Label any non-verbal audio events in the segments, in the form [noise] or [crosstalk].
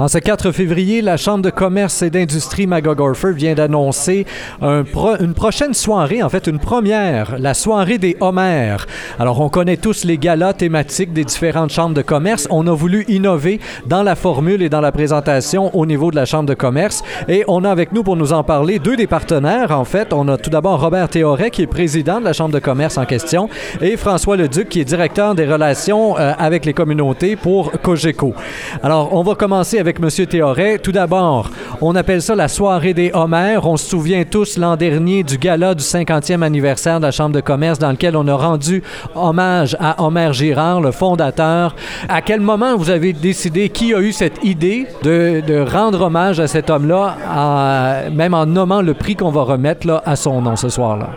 En ce 4 février, la Chambre de commerce et d'industrie Magog-Orford vient d'annoncer un une prochaine soirée, en fait une première, la soirée des Homères. Alors, on connaît tous les galas thématiques des différentes chambres de commerce. On a voulu innover dans la formule et dans la présentation au niveau de la Chambre de commerce. Et on a avec nous pour nous en parler deux des partenaires, en fait. On a tout d'abord Robert Théoret, qui est président de la Chambre de commerce en question, et François Leduc, qui est directeur des relations euh, avec les communautés pour Cogeco. Alors, on va commencer avec avec M. Théoret. Tout d'abord, on appelle ça la soirée des Homères. On se souvient tous l'an dernier du gala du 50e anniversaire de la Chambre de commerce dans lequel on a rendu hommage à Homère Girard, le fondateur. À quel moment vous avez décidé, qui a eu cette idée de, de rendre hommage à cet homme-là, même en nommant le prix qu'on va remettre là, à son nom ce soir-là?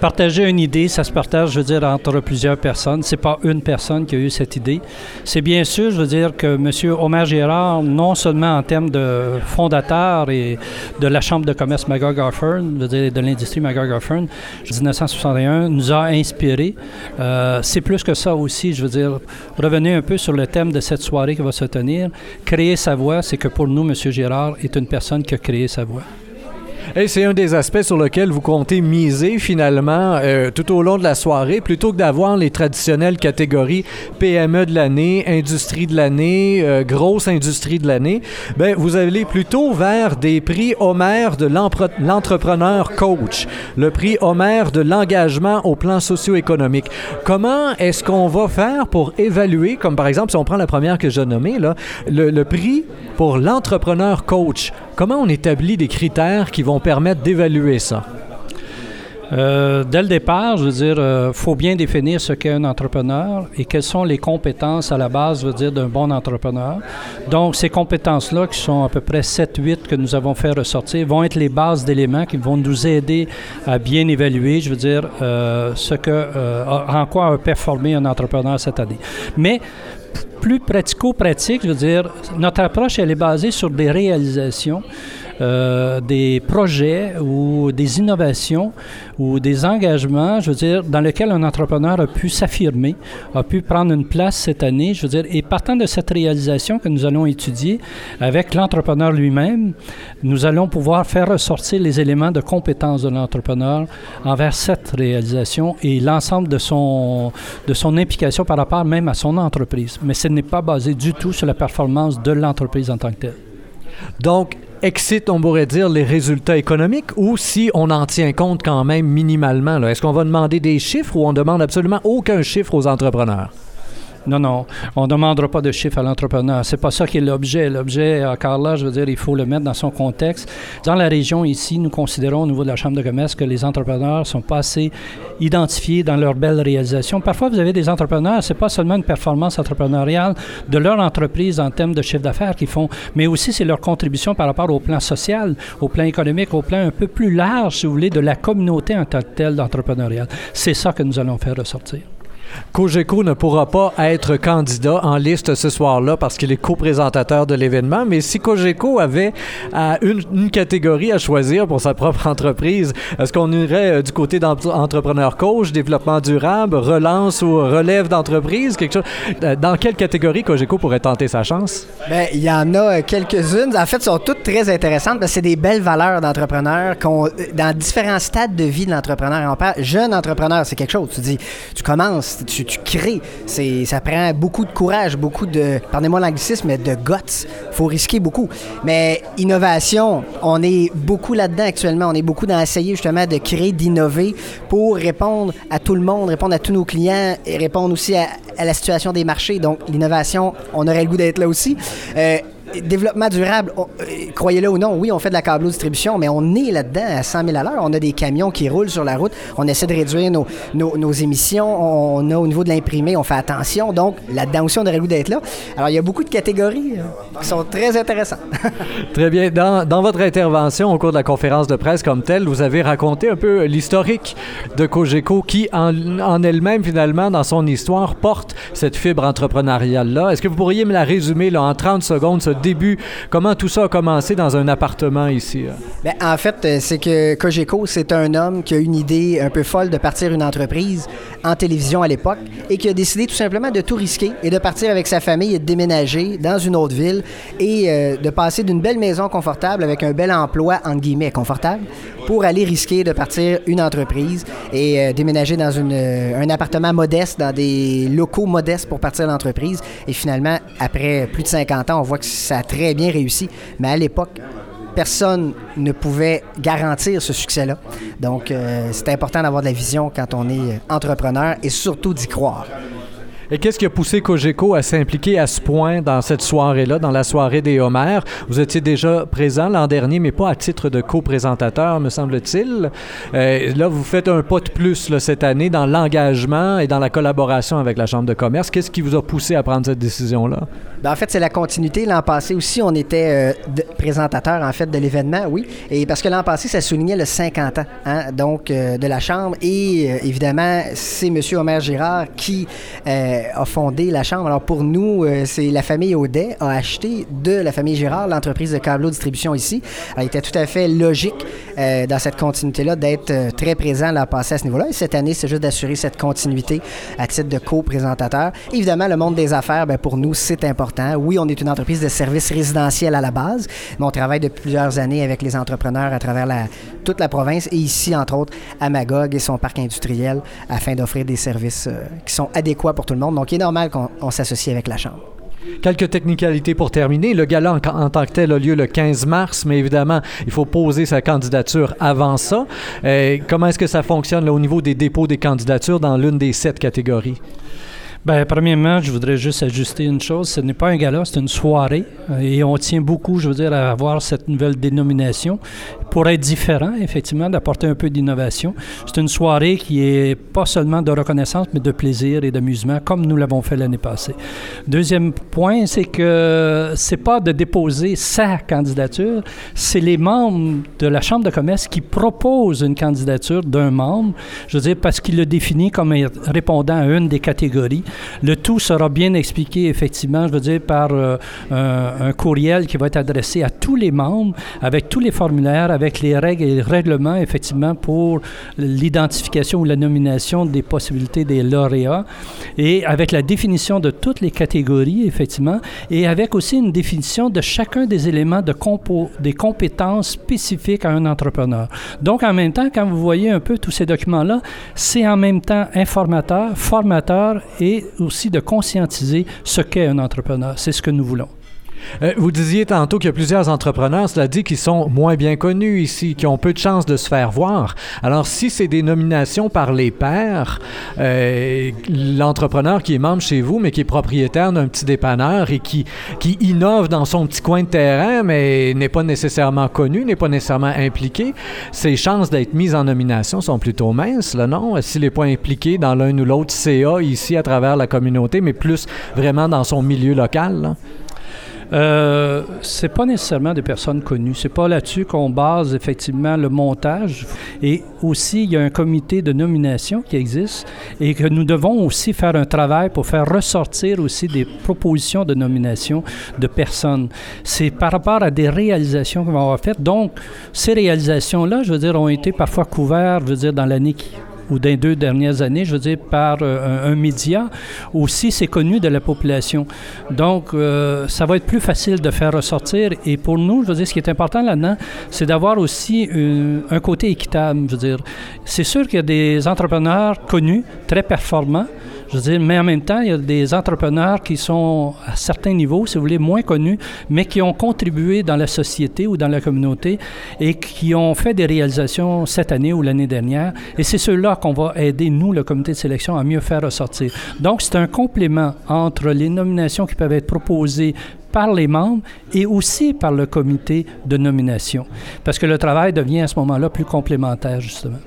Partager une idée, ça se partage, je veux dire, entre plusieurs personnes. C'est pas une personne qui a eu cette idée. C'est bien sûr, je veux dire, que M. Omer Gérard, non seulement en termes de fondateur et de la Chambre de commerce magog je veux dire, de l'industrie magog en 1961, nous a inspiré. Euh, c'est plus que ça aussi, je veux dire, revenez un peu sur le thème de cette soirée qui va se tenir. Créer sa voix, c'est que pour nous, M. Gérard est une personne qui a créé sa voix. Et c'est un des aspects sur lequel vous comptez miser finalement euh, tout au long de la soirée, plutôt que d'avoir les traditionnelles catégories PME de l'année, industrie de l'année, euh, grosse industrie de l'année. Ben, vous allez plutôt vers des prix Homer de l'entrepreneur coach, le prix Homer de l'engagement au plan socio-économique. Comment est-ce qu'on va faire pour évaluer, comme par exemple si on prend la première que j'ai nommée, le, le prix pour l'entrepreneur coach? Comment on établit des critères qui vont permettre d'évaluer ça? Euh, dès le départ, je veux dire, il euh, faut bien définir ce qu'est un entrepreneur et quelles sont les compétences à la base, je veux dire, d'un bon entrepreneur. Donc, ces compétences-là, qui sont à peu près 7-8 que nous avons fait ressortir, vont être les bases d'éléments qui vont nous aider à bien évaluer, je veux dire, euh, ce que, en quoi a performé un entrepreneur cette année. Mais plus pratico-pratique, je veux dire, notre approche, elle est basée sur des réalisations, euh, des projets ou des innovations ou des engagements, je veux dire, dans lesquels un entrepreneur a pu s'affirmer, a pu prendre une place cette année, je veux dire, et partant de cette réalisation que nous allons étudier avec l'entrepreneur lui-même, nous allons pouvoir faire ressortir les éléments de compétence de l'entrepreneur envers cette réalisation et l'ensemble de son, de son implication par rapport même à son entreprise. Mais ce n'est pas basé du tout sur la performance de l'entreprise en tant que telle. Donc, excite, on pourrait dire, les résultats économiques ou si on en tient compte quand même minimalement? Est-ce qu'on va demander des chiffres ou on demande absolument aucun chiffre aux entrepreneurs? Non, non, on ne demandera pas de chiffres à l'entrepreneur. C'est pas ça qui est l'objet. L'objet, encore là, je veux dire, il faut le mettre dans son contexte. Dans la région ici, nous considérons au niveau de la Chambre de commerce que les entrepreneurs sont pas assez identifiés dans leurs belles réalisations. Parfois, vous avez des entrepreneurs, c'est pas seulement une performance entrepreneuriale de leur entreprise en termes de chiffre d'affaires qu'ils font, mais aussi c'est leur contribution par rapport au plan social, au plan économique, au plan un peu plus large, si vous voulez, de la communauté en tant que telle d'entrepreneuriat. C'est ça que nous allons faire ressortir. Cogeco ne pourra pas être candidat en liste ce soir-là parce qu'il est co-présentateur de l'événement, mais si Cogeco avait euh, une, catégorie à choisir pour sa propre [laughs] entreprise, est-ce qu'on irait euh, du côté d'entrepreneur coach, développement durable, relance ou relève d'entreprise, quelque chose? Euh, dans quelle catégorie Cogeco pourrait tenter sa chance? Bien, il y en a quelques-unes. En fait, sont toutes très intéressantes parce que c'est des belles valeurs d'entrepreneur dans différents stades de vie de l'entrepreneur. On parle jeune entrepreneur, c'est quelque chose. Tu dis, tu commences, tu, crées. C'est, ça prend beaucoup de courage, beaucoup de, pardonnez-moi l'anglicisme, mais de guts. faut risquer beaucoup. Mais innovation, on est beaucoup là-dedans actuellement. On est beaucoup dans essayer justement de créer, d'innover pour répondre à tout le monde, répondre à tous nos clients et répondre aussi à, la situation des marchés. Donc, l'innovation, on aurait le goût d'être là aussi. Euh, développement durable, euh, croyez-le ou non, oui, on fait de la câble distribution, mais on est là-dedans à 100 000 à l'heure. On a des camions qui roulent sur la route. On essaie de réduire nos, nos, émissions. On a au niveau de l'imprimé, on fait attention. Donc, là-dedans aussi, on aurait le goût d'être là. Alors, il y a beaucoup de catégories euh, qui sont très intéressantes. [laughs] très bien. Dans, dans, votre intervention au cours de la conférence de presse comme telle, vous avez raconté un peu l'historique de Cogeco qui, en, en elle-même, finalement, dans son histoire, porte cette fibre entrepreneuriale-là. Est-ce que vous pourriez me la résumer en 30 secondes, ce début? Comment tout ça a commencé dans un appartement ici? Bien, en fait, c'est que Cogeco, c'est un homme qui a une idée un peu folle de partir une entreprise en télévision à l'époque et qui a décidé tout simplement de tout risquer et de partir avec sa famille et de déménager dans une autre ville et euh, de passer d'une belle maison confortable avec un bel emploi, entre guillemets, confortable, pour aller risquer de partir une entreprise et euh, déménager dans une, euh, un appartement modeste, dans des locaux modestes pour partir l'entreprise. Et finalement, après plus de 50 ans, on voit que ça a très bien réussi. Mais à l'époque, personne ne pouvait garantir ce succès-là. Donc, c'est important d'avoir de la vision quand on est entrepreneur et surtout d'y croire. Et qu'est-ce qui a poussé Cogeco à s'impliquer à ce point dans cette soirée-là, dans la soirée des Homères? Vous étiez déjà présent l'an dernier, mais pas à titre de co-présentateur, me semble-t-il. Euh, là, vous faites un pas de plus cette année dans l'engagement et dans la collaboration avec la Chambre de commerce. Qu'est-ce qui vous a poussé à prendre cette décision-là? Ben, en fait, c'est la continuité. L'an passé aussi, on était euh, présentateur en fait de l'événement, oui. Et parce que l'an passé, ça soulignait le 50 ans, hein, donc euh, de la Chambre. Et évidemment, c'est M. Omer Girard qui a fondé la Chambre. Alors pour nous, euh, c'est la famille Audet a acheté de la famille Girard l'entreprise de câbleau distribution ici. Alors, il était tout à fait logique euh, dans cette continuité-là d'être euh, très présent là, passé à ce niveau-là. Et cette année, c'est juste d'assurer cette continuité à titre de co-présentateur. Évidemment, le monde des affaires, bien, pour nous, c'est important. Oui, on est une entreprise de services résidentiels à la base, mais on travaille depuis plusieurs années avec les entrepreneurs à travers toute la province et ici, entre autres, à Magog et son parc industriel afin d'offrir des services qui sont adéquats pour tout le monde. Donc, il est normal qu'on s'associe avec la Chambre. Quelques technicalités pour terminer. Le gala en, tant que tel a lieu le 15 mars, mais évidemment, il faut poser sa candidature avant ça. Euh, comment est-ce que ça fonctionne au niveau des dépôts des candidatures dans l'une des sept catégories? Bien, premièrement, je voudrais juste ajuster une chose. Ce n'est pas un gala, c'est une soirée. Et on tient beaucoup, je veux dire, à avoir cette nouvelle dénomination pour être différent, effectivement, d'apporter un peu d'innovation. C'est une soirée qui est pas seulement de reconnaissance, mais de plaisir et d'amusement, comme nous l'avons fait l'année passée. Deuxième point, c'est que c'est pas de déposer sa candidature, c'est les membres de la Chambre de commerce qui proposent une candidature d'un membre, je veux dire, parce qu'il le définit comme répondant à une des catégories. Le tout sera bien expliqué, effectivement, je veux dire, par euh, un, courriel qui va être adressé à tous les membres, avec tous les formulaires, avec les règles et les règlements, effectivement, pour l'identification ou la nomination des possibilités des lauréats, et avec la définition de toutes les catégories, effectivement, et avec aussi une définition de chacun des éléments de des compétences spécifiques à un entrepreneur. Donc, en même temps, quand vous voyez un peu tous ces documents-là, c'est en même temps informateur, formateur et aussi de conscientiser ce qu'est un entrepreneur. C'est ce que nous voulons. Euh, vous disiez tantôt qu'il y a plusieurs entrepreneurs, cela dit, qui sont moins bien connus ici, qui ont peu de chances de se faire voir. Alors, si c'est des nominations par les pairs, euh, l'entrepreneur qui est membre chez vous, mais qui est propriétaire d'un petit dépanneur et qui, qui innove dans son petit coin de terrain, mais n'est pas nécessairement connu, n'est pas nécessairement impliqué, ses chances d'être mis en nomination sont plutôt minces, non? S'il n'est pas impliqué dans l'un ou l'autre CA ici à travers la communauté, mais plus vraiment dans son milieu local? Euh, c'est pas nécessairement des personnes connues. C'est pas là-dessus qu'on base effectivement le montage. Et aussi, il y a un comité de nomination qui existe et que nous devons aussi faire un travail pour faire ressortir aussi des propositions de nomination de personnes. C'est par rapport à des réalisations qu'on va avoir faites. Donc, ces réalisations-là, je veux dire, ont été parfois couvertes, je veux dire, dans l'année qui ou dans deux dernières années, je veux dire, par euh, un, média, aussi c'est connu de la population. Donc, euh, ça va être plus facile de faire ressortir. Et pour nous, je veux dire, ce qui est important là-dedans, c'est d'avoir aussi un côté équitable. Je veux dire, c'est sûr qu'il y a des entrepreneurs connus, très performants, je veux mais en même temps, il y a des entrepreneurs qui sont à certains niveaux, si vous voulez, moins connus, mais qui ont contribué dans la société ou dans la communauté et qui ont fait des réalisations cette année ou l'année dernière. Et c'est ceux-là qu'on va aider, nous, le comité de sélection, à mieux faire ressortir. Donc, c'est un complément entre les nominations qui peuvent être proposées par les membres et aussi par le comité de nomination. Parce que le travail devient à ce moment-là plus complémentaire, justement.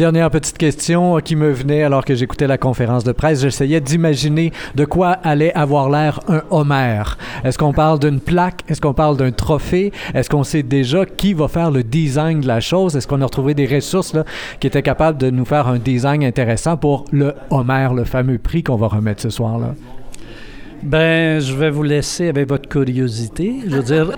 Dernière petite question qui me venait alors que j'écoutais la conférence de presse. J'essayais d'imaginer de quoi allait avoir l'air un Homère. Est-ce qu'on parle d'une plaque? Est-ce qu'on parle d'un trophée? Est-ce qu'on sait déjà qui va faire le design de la chose? Est-ce qu'on a retrouvé des ressources là, qui étaient capables de nous faire un design intéressant pour le Homère, le fameux prix qu'on va remettre ce soir-là? Ben, je vais vous laisser avec votre curiosité. Je veux dire,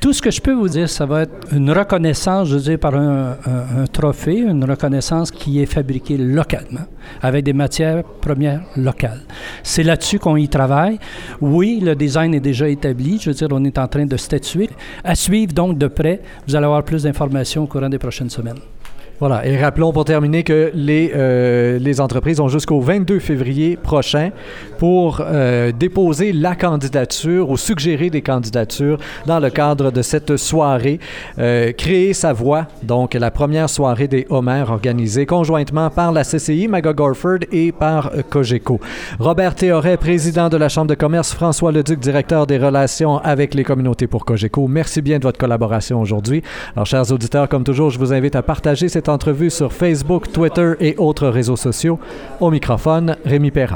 tout ce que je peux vous dire, ça va être une reconnaissance, je veux dire, par un, un trophée, une reconnaissance qui est fabriquée localement, avec des matières premières locales. C'est là-dessus qu'on y travaille. Oui, le design est déjà établi. Je veux dire, on est en train de statuer. À suivre donc de près. Vous allez avoir plus d'informations au courant des prochaines semaines. Voilà. Et rappelons pour terminer que les, euh, les entreprises ont jusqu'au 22 février prochain pour euh, déposer la candidature ou suggérer des candidatures dans le cadre de cette soirée. Euh, créer sa voix, donc la première soirée des Homères organisée conjointement par la CCI, Magog Orford et par Cogeco. Robert Théoret, président de la Chambre de commerce, François Leduc, directeur des relations avec les communautés pour Cogeco. Merci bien de votre collaboration aujourd'hui. Alors, chers auditeurs, comme toujours, je vous invite à partager cette entrevue sur Facebook, Twitter et autres réseaux sociaux. Au microphone, Rémi Perra.